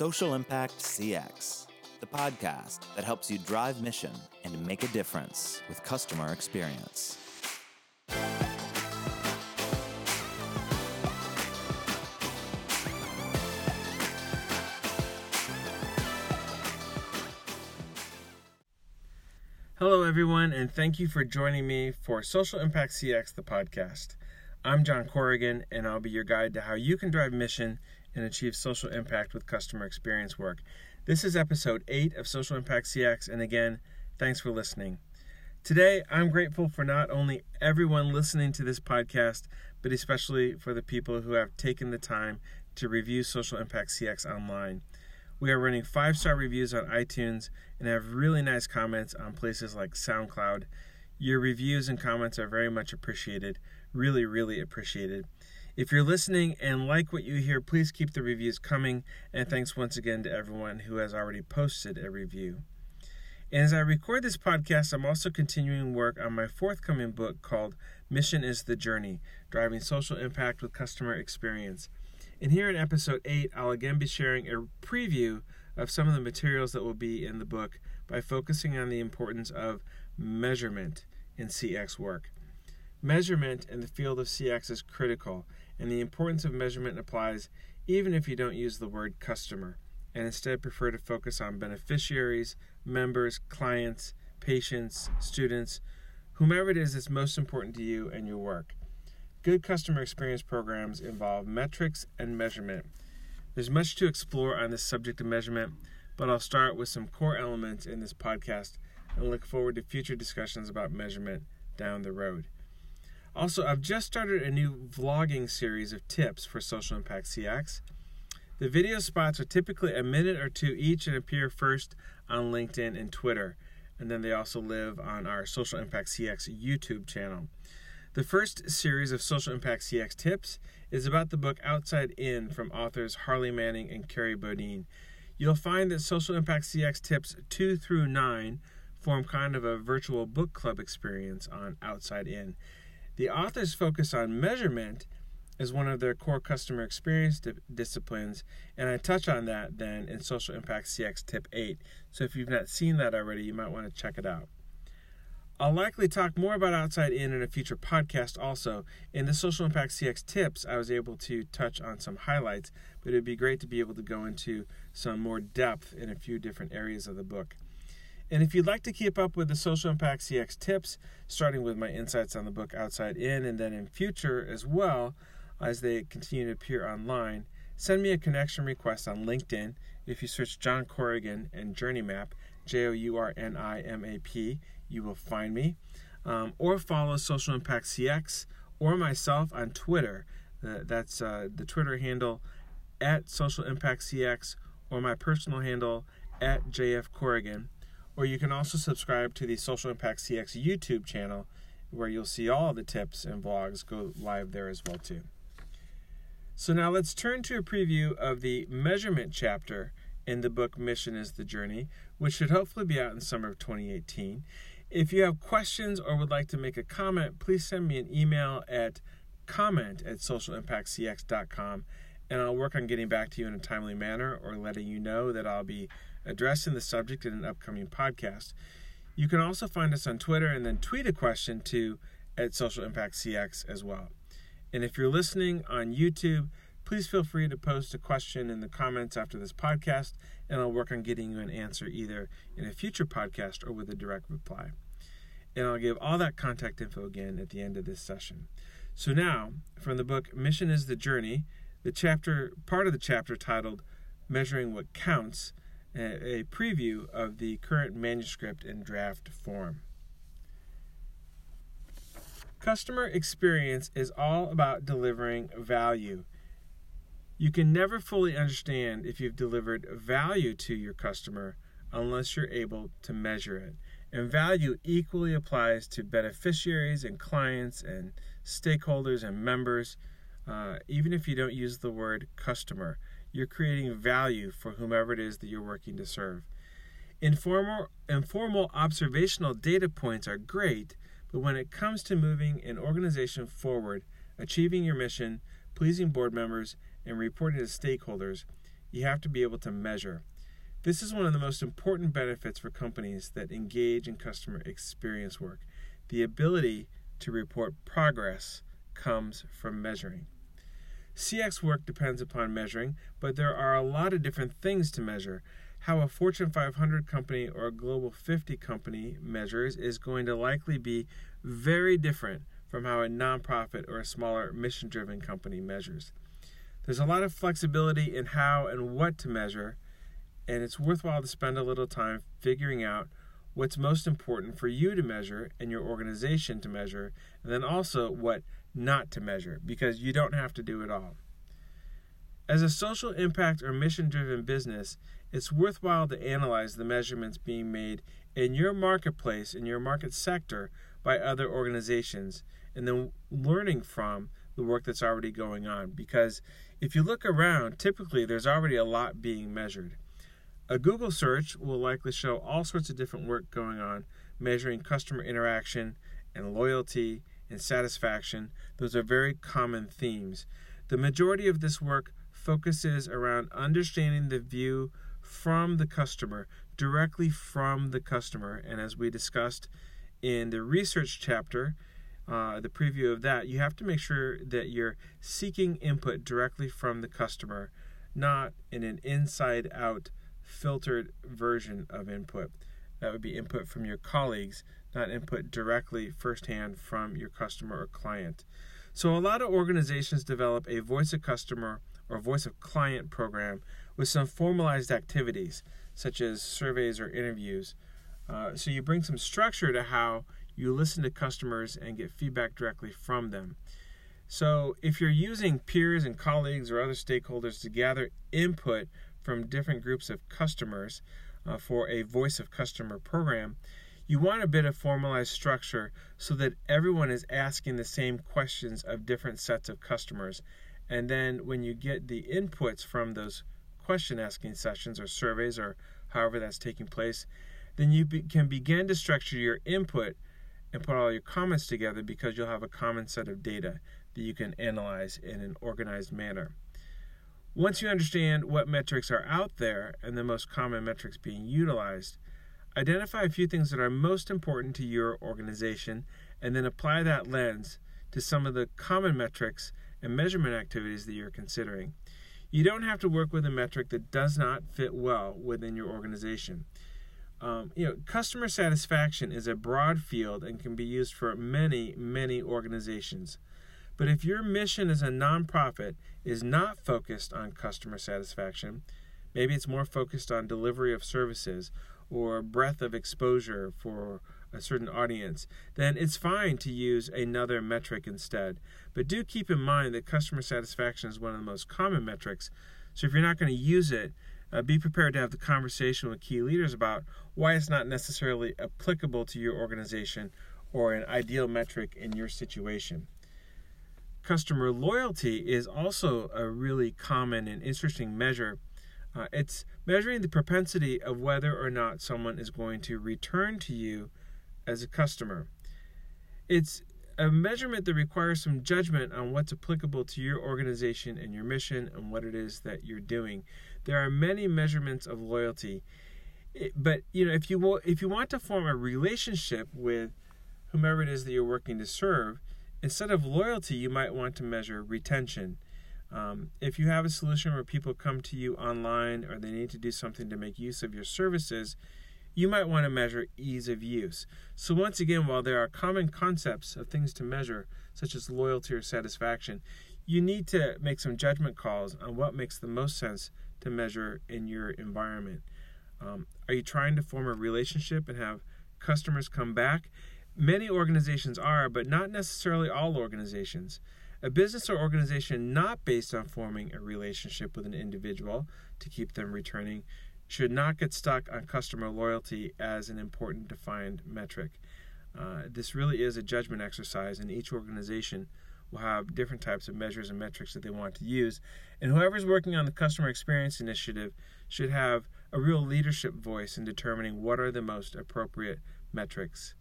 Social Impact CX, the podcast that helps you drive mission and make a difference with customer experience. Hello, everyone, and thank you for joining me for Social Impact CX, the podcast. I'm John Corrigan, and I'll be your guide to how you can drive mission and achieve social impact with customer experience work. This is episode 8 of Social Impact CX, and again, thanks for listening. Today, I'm grateful for not only everyone listening to this podcast, but especially for the people who have taken the time to review Social Impact CX online. We are running five star reviews on iTunes and have really nice comments on places like SoundCloud. Your reviews and comments are very much appreciated. Really, really appreciated. If you're listening and like what you hear, please keep the reviews coming. And thanks once again to everyone who has already posted a review. And as I record this podcast, I'm also continuing work on my forthcoming book called Mission is the Journey Driving Social Impact with Customer Experience. And here in episode 8, I'll again be sharing a preview of some of the materials that will be in the book by focusing on the importance of measurement in CX work. Measurement in the field of CX is critical, and the importance of measurement applies even if you don't use the word customer, and instead prefer to focus on beneficiaries, members, clients, patients, students, whomever it is that's most important to you and your work. Good customer experience programs involve metrics and measurement. There's much to explore on this subject of measurement, but I'll start with some core elements in this podcast and look forward to future discussions about measurement down the road. Also, I've just started a new vlogging series of tips for Social Impact CX. The video spots are typically a minute or two each and appear first on LinkedIn and Twitter, and then they also live on our Social Impact CX YouTube channel. The first series of Social Impact CX tips is about the book Outside In from authors Harley Manning and Kerry Bodine. You'll find that Social Impact CX tips 2 through 9 form kind of a virtual book club experience on Outside In. The authors focus on measurement as one of their core customer experience di- disciplines, and I touch on that then in Social Impact CX tip 8. So if you've not seen that already, you might want to check it out. I'll likely talk more about Outside In in a future podcast also. In the Social Impact CX tips, I was able to touch on some highlights, but it'd be great to be able to go into some more depth in a few different areas of the book. And if you'd like to keep up with the Social Impact CX tips, starting with my insights on the book Outside In and then in future as well, as they continue to appear online, send me a connection request on LinkedIn. If you search John Corrigan and Journimap, J O U R N I M A P, you will find me. Um, or follow Social Impact CX or myself on Twitter. Uh, that's uh, the Twitter handle at Social Impact CX or my personal handle at JF Corrigan. Or you can also subscribe to the Social Impact CX YouTube channel where you'll see all the tips and vlogs go live there as well too. So now let's turn to a preview of the measurement chapter in the book Mission is the Journey, which should hopefully be out in summer of 2018. If you have questions or would like to make a comment, please send me an email at comment at socialimpactcx.com and I'll work on getting back to you in a timely manner or letting you know that I'll be addressing the subject in an upcoming podcast. You can also find us on Twitter and then tweet a question to at Social Impact CX as well. And if you're listening on YouTube, please feel free to post a question in the comments after this podcast, and I'll work on getting you an answer either in a future podcast or with a direct reply. And I'll give all that contact info again at the end of this session. So now, from the book Mission is the Journey, the chapter part of the chapter titled Measuring What Counts, a preview of the current manuscript in draft form. Customer experience is all about delivering value. You can never fully understand if you've delivered value to your customer unless you're able to measure it. And value equally applies to beneficiaries and clients and stakeholders and members. Uh, even if you don't use the word customer, you're creating value for whomever it is that you're working to serve. Informal, informal observational data points are great, but when it comes to moving an organization forward, achieving your mission, pleasing board members, and reporting to stakeholders, you have to be able to measure. This is one of the most important benefits for companies that engage in customer experience work. The ability to report progress comes from measuring. CX work depends upon measuring, but there are a lot of different things to measure. How a Fortune 500 company or a Global 50 company measures is going to likely be very different from how a nonprofit or a smaller mission driven company measures. There's a lot of flexibility in how and what to measure, and it's worthwhile to spend a little time figuring out what's most important for you to measure and your organization to measure, and then also what not to measure, because you don't have to do it all. As a social impact or mission driven business, it's worthwhile to analyze the measurements being made in your marketplace, in your market sector, by other organizations, and then learning from the work that's already going on. Because if you look around, typically there's already a lot being measured. A Google search will likely show all sorts of different work going on, measuring customer interaction and loyalty and satisfaction. Those are very common themes. The majority of this work focuses around understanding the view from the customer, directly from the customer. And as we discussed in the research chapter, uh, the preview of that, you have to make sure that you're seeking input directly from the customer, not in an inside out filtered version of input. That would be input from your colleagues, not input directly firsthand from your customer or client. So, a lot of organizations develop a voice of customer or voice of client program with some formalized activities, such as surveys or interviews. Uh, so, you bring some structure to how you listen to customers and get feedback directly from them. So, if you're using peers and colleagues or other stakeholders to gather input from different groups of customers uh, for a voice of customer program, you want a bit of formalized structure so that everyone is asking the same questions of different sets of customers. And then when you get the inputs from those question asking sessions or surveys or however that's taking place, then you be, can begin to structure your input and put all your comments together because you'll have a common set of data that you can analyze in an organized manner. Once you understand what metrics are out there and the most common metrics being utilized, identify a few things that are most important to your organization and then apply that lens to some of the common metrics and measurement activities that you're considering. You don't have to work with a metric that does not fit well within your organization. Um, you know, customer satisfaction is a broad field and can be used for many, many organizations. But if your mission as a nonprofit is not focused on customer satisfaction, maybe it's more focused on delivery of services or breadth of exposure for a certain audience, then it's fine to use another metric instead. But do keep in mind that customer satisfaction is one of the most common metrics. So if you're not going to use it, uh, be prepared to have the conversation with key leaders about why it's not necessarily applicable to your organization or an ideal metric in your situation. Customer loyalty is also a really common and interesting measure. Uh, it's measuring the propensity of whether or not someone is going to return to you as a customer. It's a measurement that requires some judgment on what's applicable to your organization and your mission and what it is that you're doing. There are many measurements of loyalty, but you know if you will, if you want to form a relationship with whomever it is that you're working to serve, instead of loyalty, you might want to measure retention. Um, if you have a solution where people come to you online or they need to do something to make use of your services, you might want to measure ease of use. So, once again, while there are common concepts of things to measure, such as loyalty or satisfaction, you need to make some judgment calls on what makes the most sense to measure in your environment. Um, are you trying to form a relationship and have customers come back? Many organizations are, but not necessarily all organizations. A business or organization not based on forming a relationship with an individual to keep them returning should not get stuck on customer loyalty as an important defined metric. Uh, this really is a judgment exercise, and each organization will have different types of measures and metrics that they want to use. And whoever's working on the customer experience initiative should have a real leadership voice in determining what are the most appropriate metrics.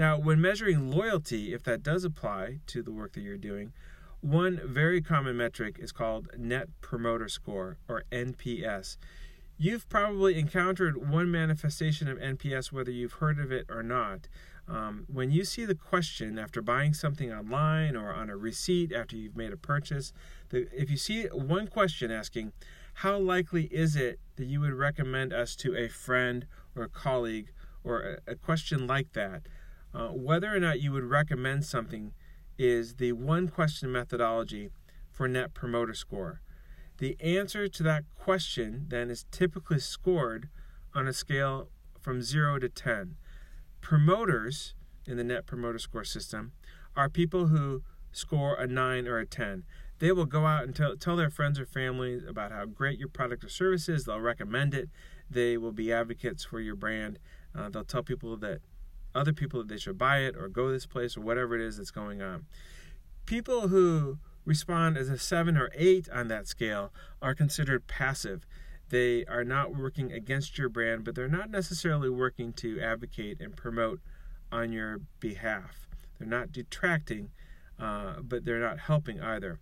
Now, when measuring loyalty, if that does apply to the work that you're doing, One very common metric is called Net Promoter Score, or NPS. You've probably encountered one manifestation of NPS, whether you've heard of it or not. Um, when you see the question after buying something online or on a receipt after you've made a purchase, the, if you see one question asking, how likely is it that you would recommend us to a friend or a colleague, or a, a question like that, uh, whether or not you would recommend something is the one question methodology for Net Promoter Score. The answer to that question then is typically scored on a scale from 0 to 10. Promoters in the Net Promoter Score system are people who score a 9 or a 10. They will go out and tell, tell their friends or family about how great your product or service is. They'll recommend it. They will be advocates for your brand. Uh, they'll tell people that other people that they should buy it or go this place or whatever it is that's going on. People who respond as a seven or eight on that scale are considered passive. They are not working against your brand, but they're not necessarily working to advocate and promote on your behalf. They're not detracting, uh, but they're not helping either.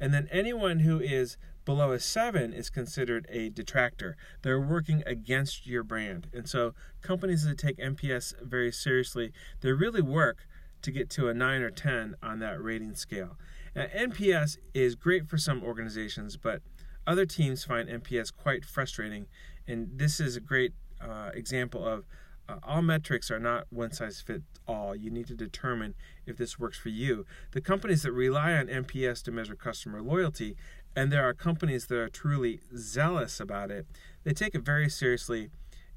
And then anyone who is below a seven is considered a detractor. They're working against your brand. And so companies that take NPS very seriously, they really work to get to a nine or 10 on that rating scale. Now, NPS is great for some organizations, but other teams find NPS quite frustrating. And this is a great uh, example of uh, all metrics are not one size fits all. You need to determine if this works for you. The companies that rely on NPS to measure customer loyalty and there are companies that are truly zealous about it, they take it very seriously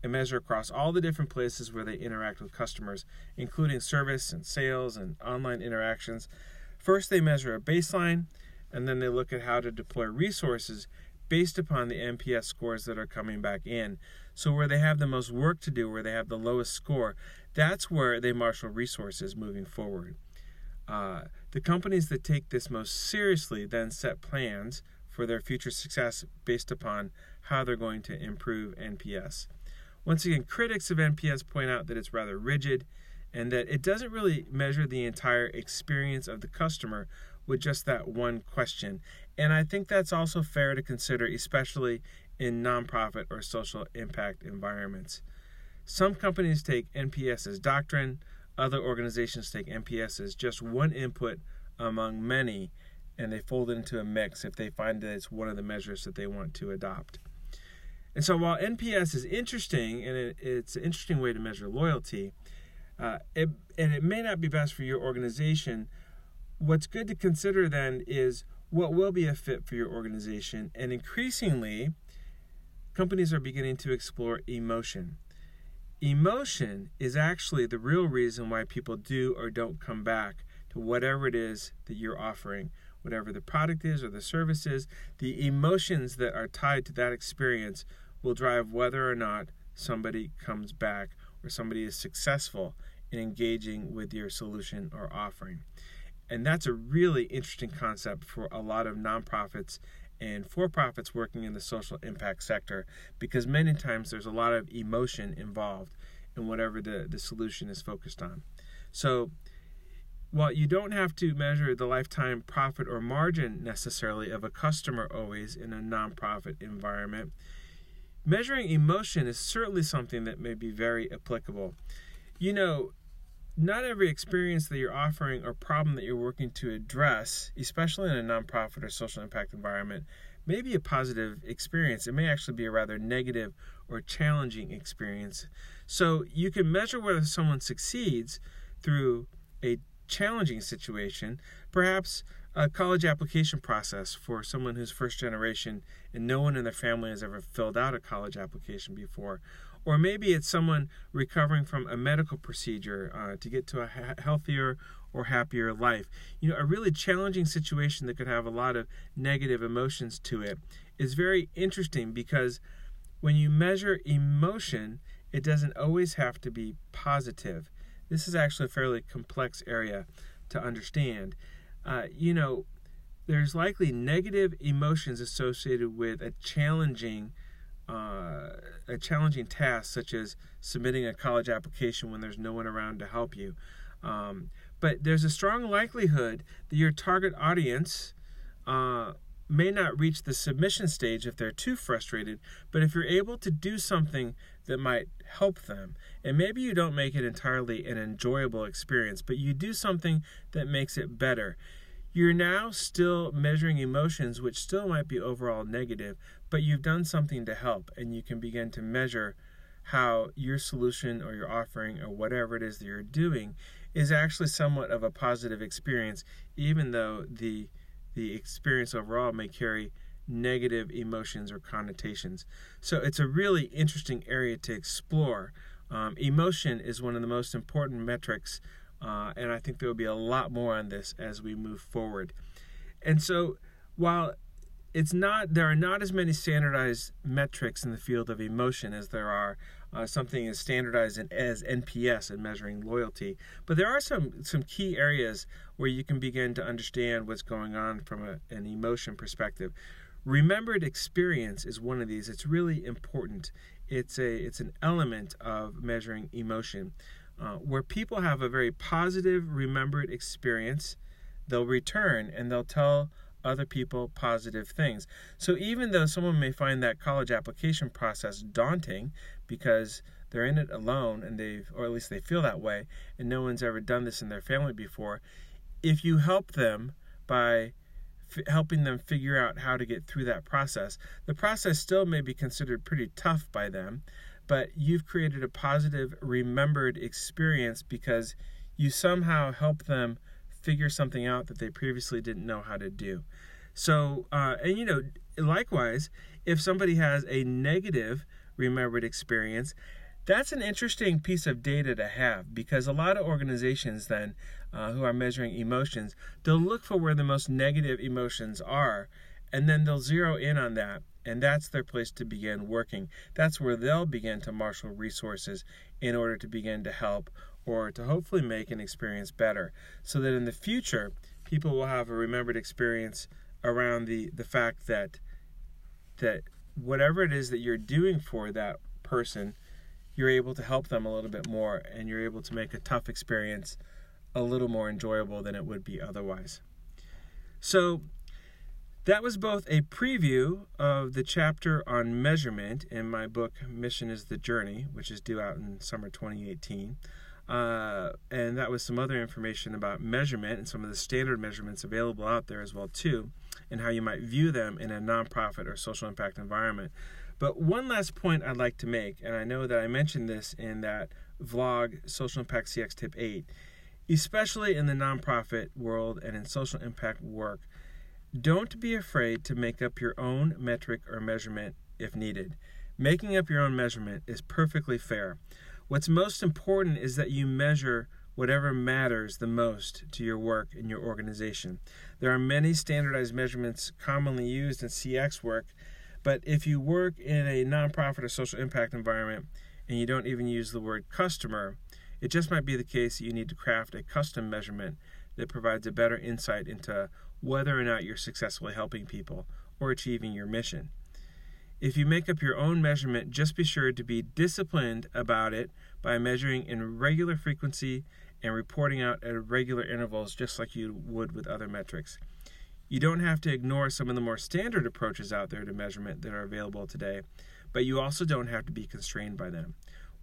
and measure across all the different places where they interact with customers, including service and sales and online interactions. First, they measure a baseline, and then they look at how to deploy resources based upon the NPS scores that are coming back in. So, where they have the most work to do, where they have the lowest score, that's where they marshal resources moving forward. Uh, the companies that take this most seriously then set plans for their future success based upon how they're going to improve NPS. Once again, critics of NPS point out that it's rather rigid and that it doesn't really measure the entire experience of the customer with just that one question. And I think that's also fair to consider, especially in nonprofit or social impact environments. Some companies take NPS as doctrine, other organizations take NPS as just one input among many and they fold it into a mix if they find that it's one of the measures that they want to adopt. And so while NPS is interesting and it, it's an interesting way to measure loyalty, uh, it, and it may not be best for your organization, what's good to consider then is what will be a fit for your organization. And increasingly, companies are beginning to explore emotion. Emotion is actually the real reason why people do or don't come back to whatever it is that you're offering, whatever the product is or the service is. The emotions that are tied to that experience will drive whether or not somebody comes back or somebody is successful in engaging with your solution or offering. And that's a really interesting concept for a lot of nonprofits and for profits working in the social impact sector because many times there's a lot of emotion involved in whatever the, the solution is focused on. So, while you don't have to measure the lifetime profit or margin necessarily of a customer always in a nonprofit environment, measuring emotion is certainly something that may be very applicable. You know, not every experience that you're offering or problem that you're working to address, especially in a nonprofit or social impact environment, may be a positive experience. It may actually be a rather negative or challenging experience. So you can measure whether someone succeeds through a challenging situation, perhaps a college application process for someone who's first generation and no one in their family has ever filled out a college application before, or maybe it's someone recovering from a medical procedure uh, to get to a ha- healthier or happier life. You know, a really challenging situation that could have a lot of negative emotions to it is very interesting because when you measure emotion, it doesn't always have to be positive. This is actually a fairly complex area to understand. Uh, you know, there's likely negative emotions associated with a challenging uh, a challenging task such as submitting a college application when there's no one around to help you. Um, but there's a strong likelihood that your target audience uh, may not reach the submission stage if they're too frustrated, but if you're able to do something that might help them, and maybe you don't make it entirely an enjoyable experience, but you do something that makes it better, you're now still measuring emotions, which still might be overall negative, but you've done something to help, and you can begin to measure how your solution or your offering or whatever it is that you're doing is actually somewhat of a positive experience, even though the the experience overall may carry negative emotions or connotations. So it's a really interesting area to explore. Um, emotion is one of the most important metrics, uh, and I think there will be a lot more on this as we move forward. And so, while it's not there are not as many standardized metrics in the field of emotion as there are uh, something as standardized as NPS in measuring loyalty. But there are some some key areas where you can begin to understand what's going on from a, an emotion perspective. Remembered experience is one of these. It's really important. It's a it's an element of measuring emotion, uh, where people have a very positive remembered experience. They'll return and they'll tell other people positive things. So even though someone may find that college application process daunting because they're in it alone and they've or at least they feel that way and no one's ever done this in their family before, if you help them by helping them figure out how to get through that process, the process still may be considered pretty tough by them, but you've created a positive remembered experience because you somehow help them figure something out that they previously didn't know how to do. So, uh, and you know, likewise, if somebody has a negative remembered experience, that's an interesting piece of data to have because a lot of organizations then uh, who are measuring emotions, they'll look for where the most negative emotions are and then they'll zero in on that and that's their place to begin working. That's where they'll begin to marshal resources in order to begin to help or to hopefully make an experience better so that in the future people will have a remembered experience around the the fact that that whatever it is that you're doing for that person you're able to help them a little bit more and you're able to make a tough experience a little more enjoyable than it would be otherwise. So that was both a preview of the chapter on measurement in my book mission is the journey which is due out in summer 2018 uh, and that was some other information about measurement and some of the standard measurements available out there as well too, and how you might view them in a nonprofit or social impact environment. But one last point I'd like to make, and I know that I mentioned this in that vlog, Social Impact CX Tip 8, especially in the nonprofit world and in social impact work, don't be afraid to make up your own metric or measurement if needed. Making up your own measurement is perfectly fair. What's most important is that you measure whatever matters the most to your work and your organization. There are many standardized measurements commonly used in CX work, but if you work in a nonprofit or social impact environment and you don't even use the word customer, it just might be the case that you need to craft a custom measurement that provides a better insight into whether or not you're successfully helping people or achieving your mission. If you make up your own measurement, just be sure to be disciplined about it by measuring in regular frequency and reporting out at regular intervals, just like you would with other metrics. You don't have to ignore some of the more standard approaches out there to measurement that are available today, but you also don't have to be constrained by them.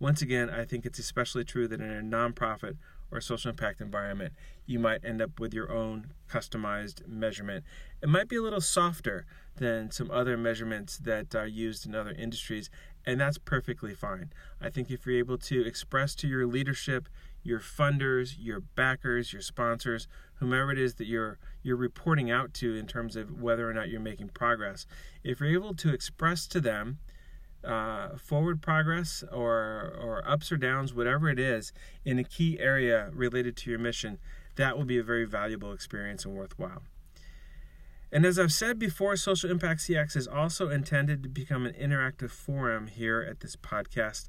Once again, I think it's especially true that in a nonprofit or social impact environment, you might end up with your own customized measurement. It might be a little softer than some other measurements that are used in other industries, and that's perfectly fine. I think if you're able to express to your leadership, your funders, your backers, your sponsors, whomever it is that you're you're reporting out to in terms of whether or not you're making progress, if you're able to express to them uh, forward progress or or ups or downs, whatever it is, in a key area related to your mission, that will be a very valuable experience and worthwhile. And as I've said before, Social Impact CX is also intended to become an interactive forum here at this podcast,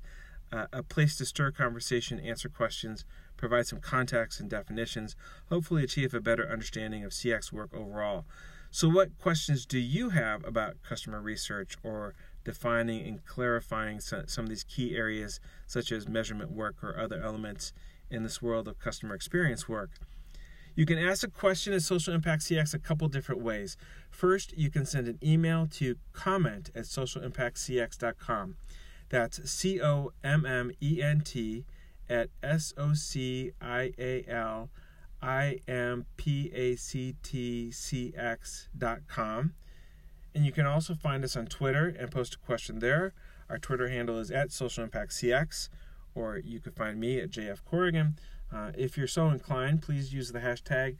uh, a place to stir conversation, answer questions, provide some context and definitions, hopefully achieve a better understanding of CX work overall. So, what questions do you have about customer research or defining and clarifying some of these key areas, such as measurement work or other elements in this world of customer experience work? You can ask a question at Social Impact CX a couple different ways. First, you can send an email to comment at socialimpactcx.com. That's C O M M E N T at S O C I A L I M P A C T C X dot com. And you can also find us on Twitter and post a question there. Our Twitter handle is at Social Impact CX, or you could find me at JF Corrigan. Uh, if you're so inclined, please use the hashtag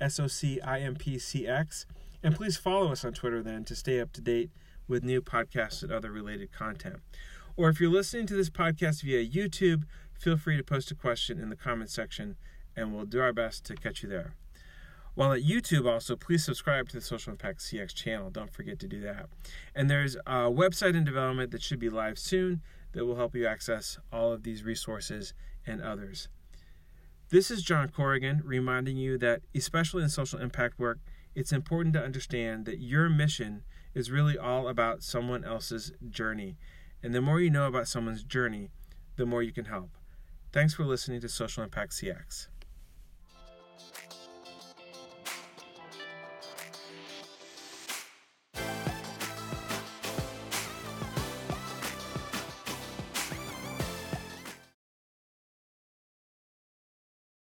SOCIMPCX, and please follow us on Twitter then to stay up to date with new podcasts and other related content. Or if you're listening to this podcast via YouTube, feel free to post a question in the comment section, and we'll do our best to catch you there. While at YouTube, also, please subscribe to the Social Impact CX channel. Don't forget to do that. And there's a website in development that should be live soon that will help you access all of these resources and others. This is John Corrigan reminding you that, especially in social impact work, it's important to understand that your mission is really all about someone else's journey. And the more you know about someone's journey, the more you can help. Thanks for listening to Social Impact CX.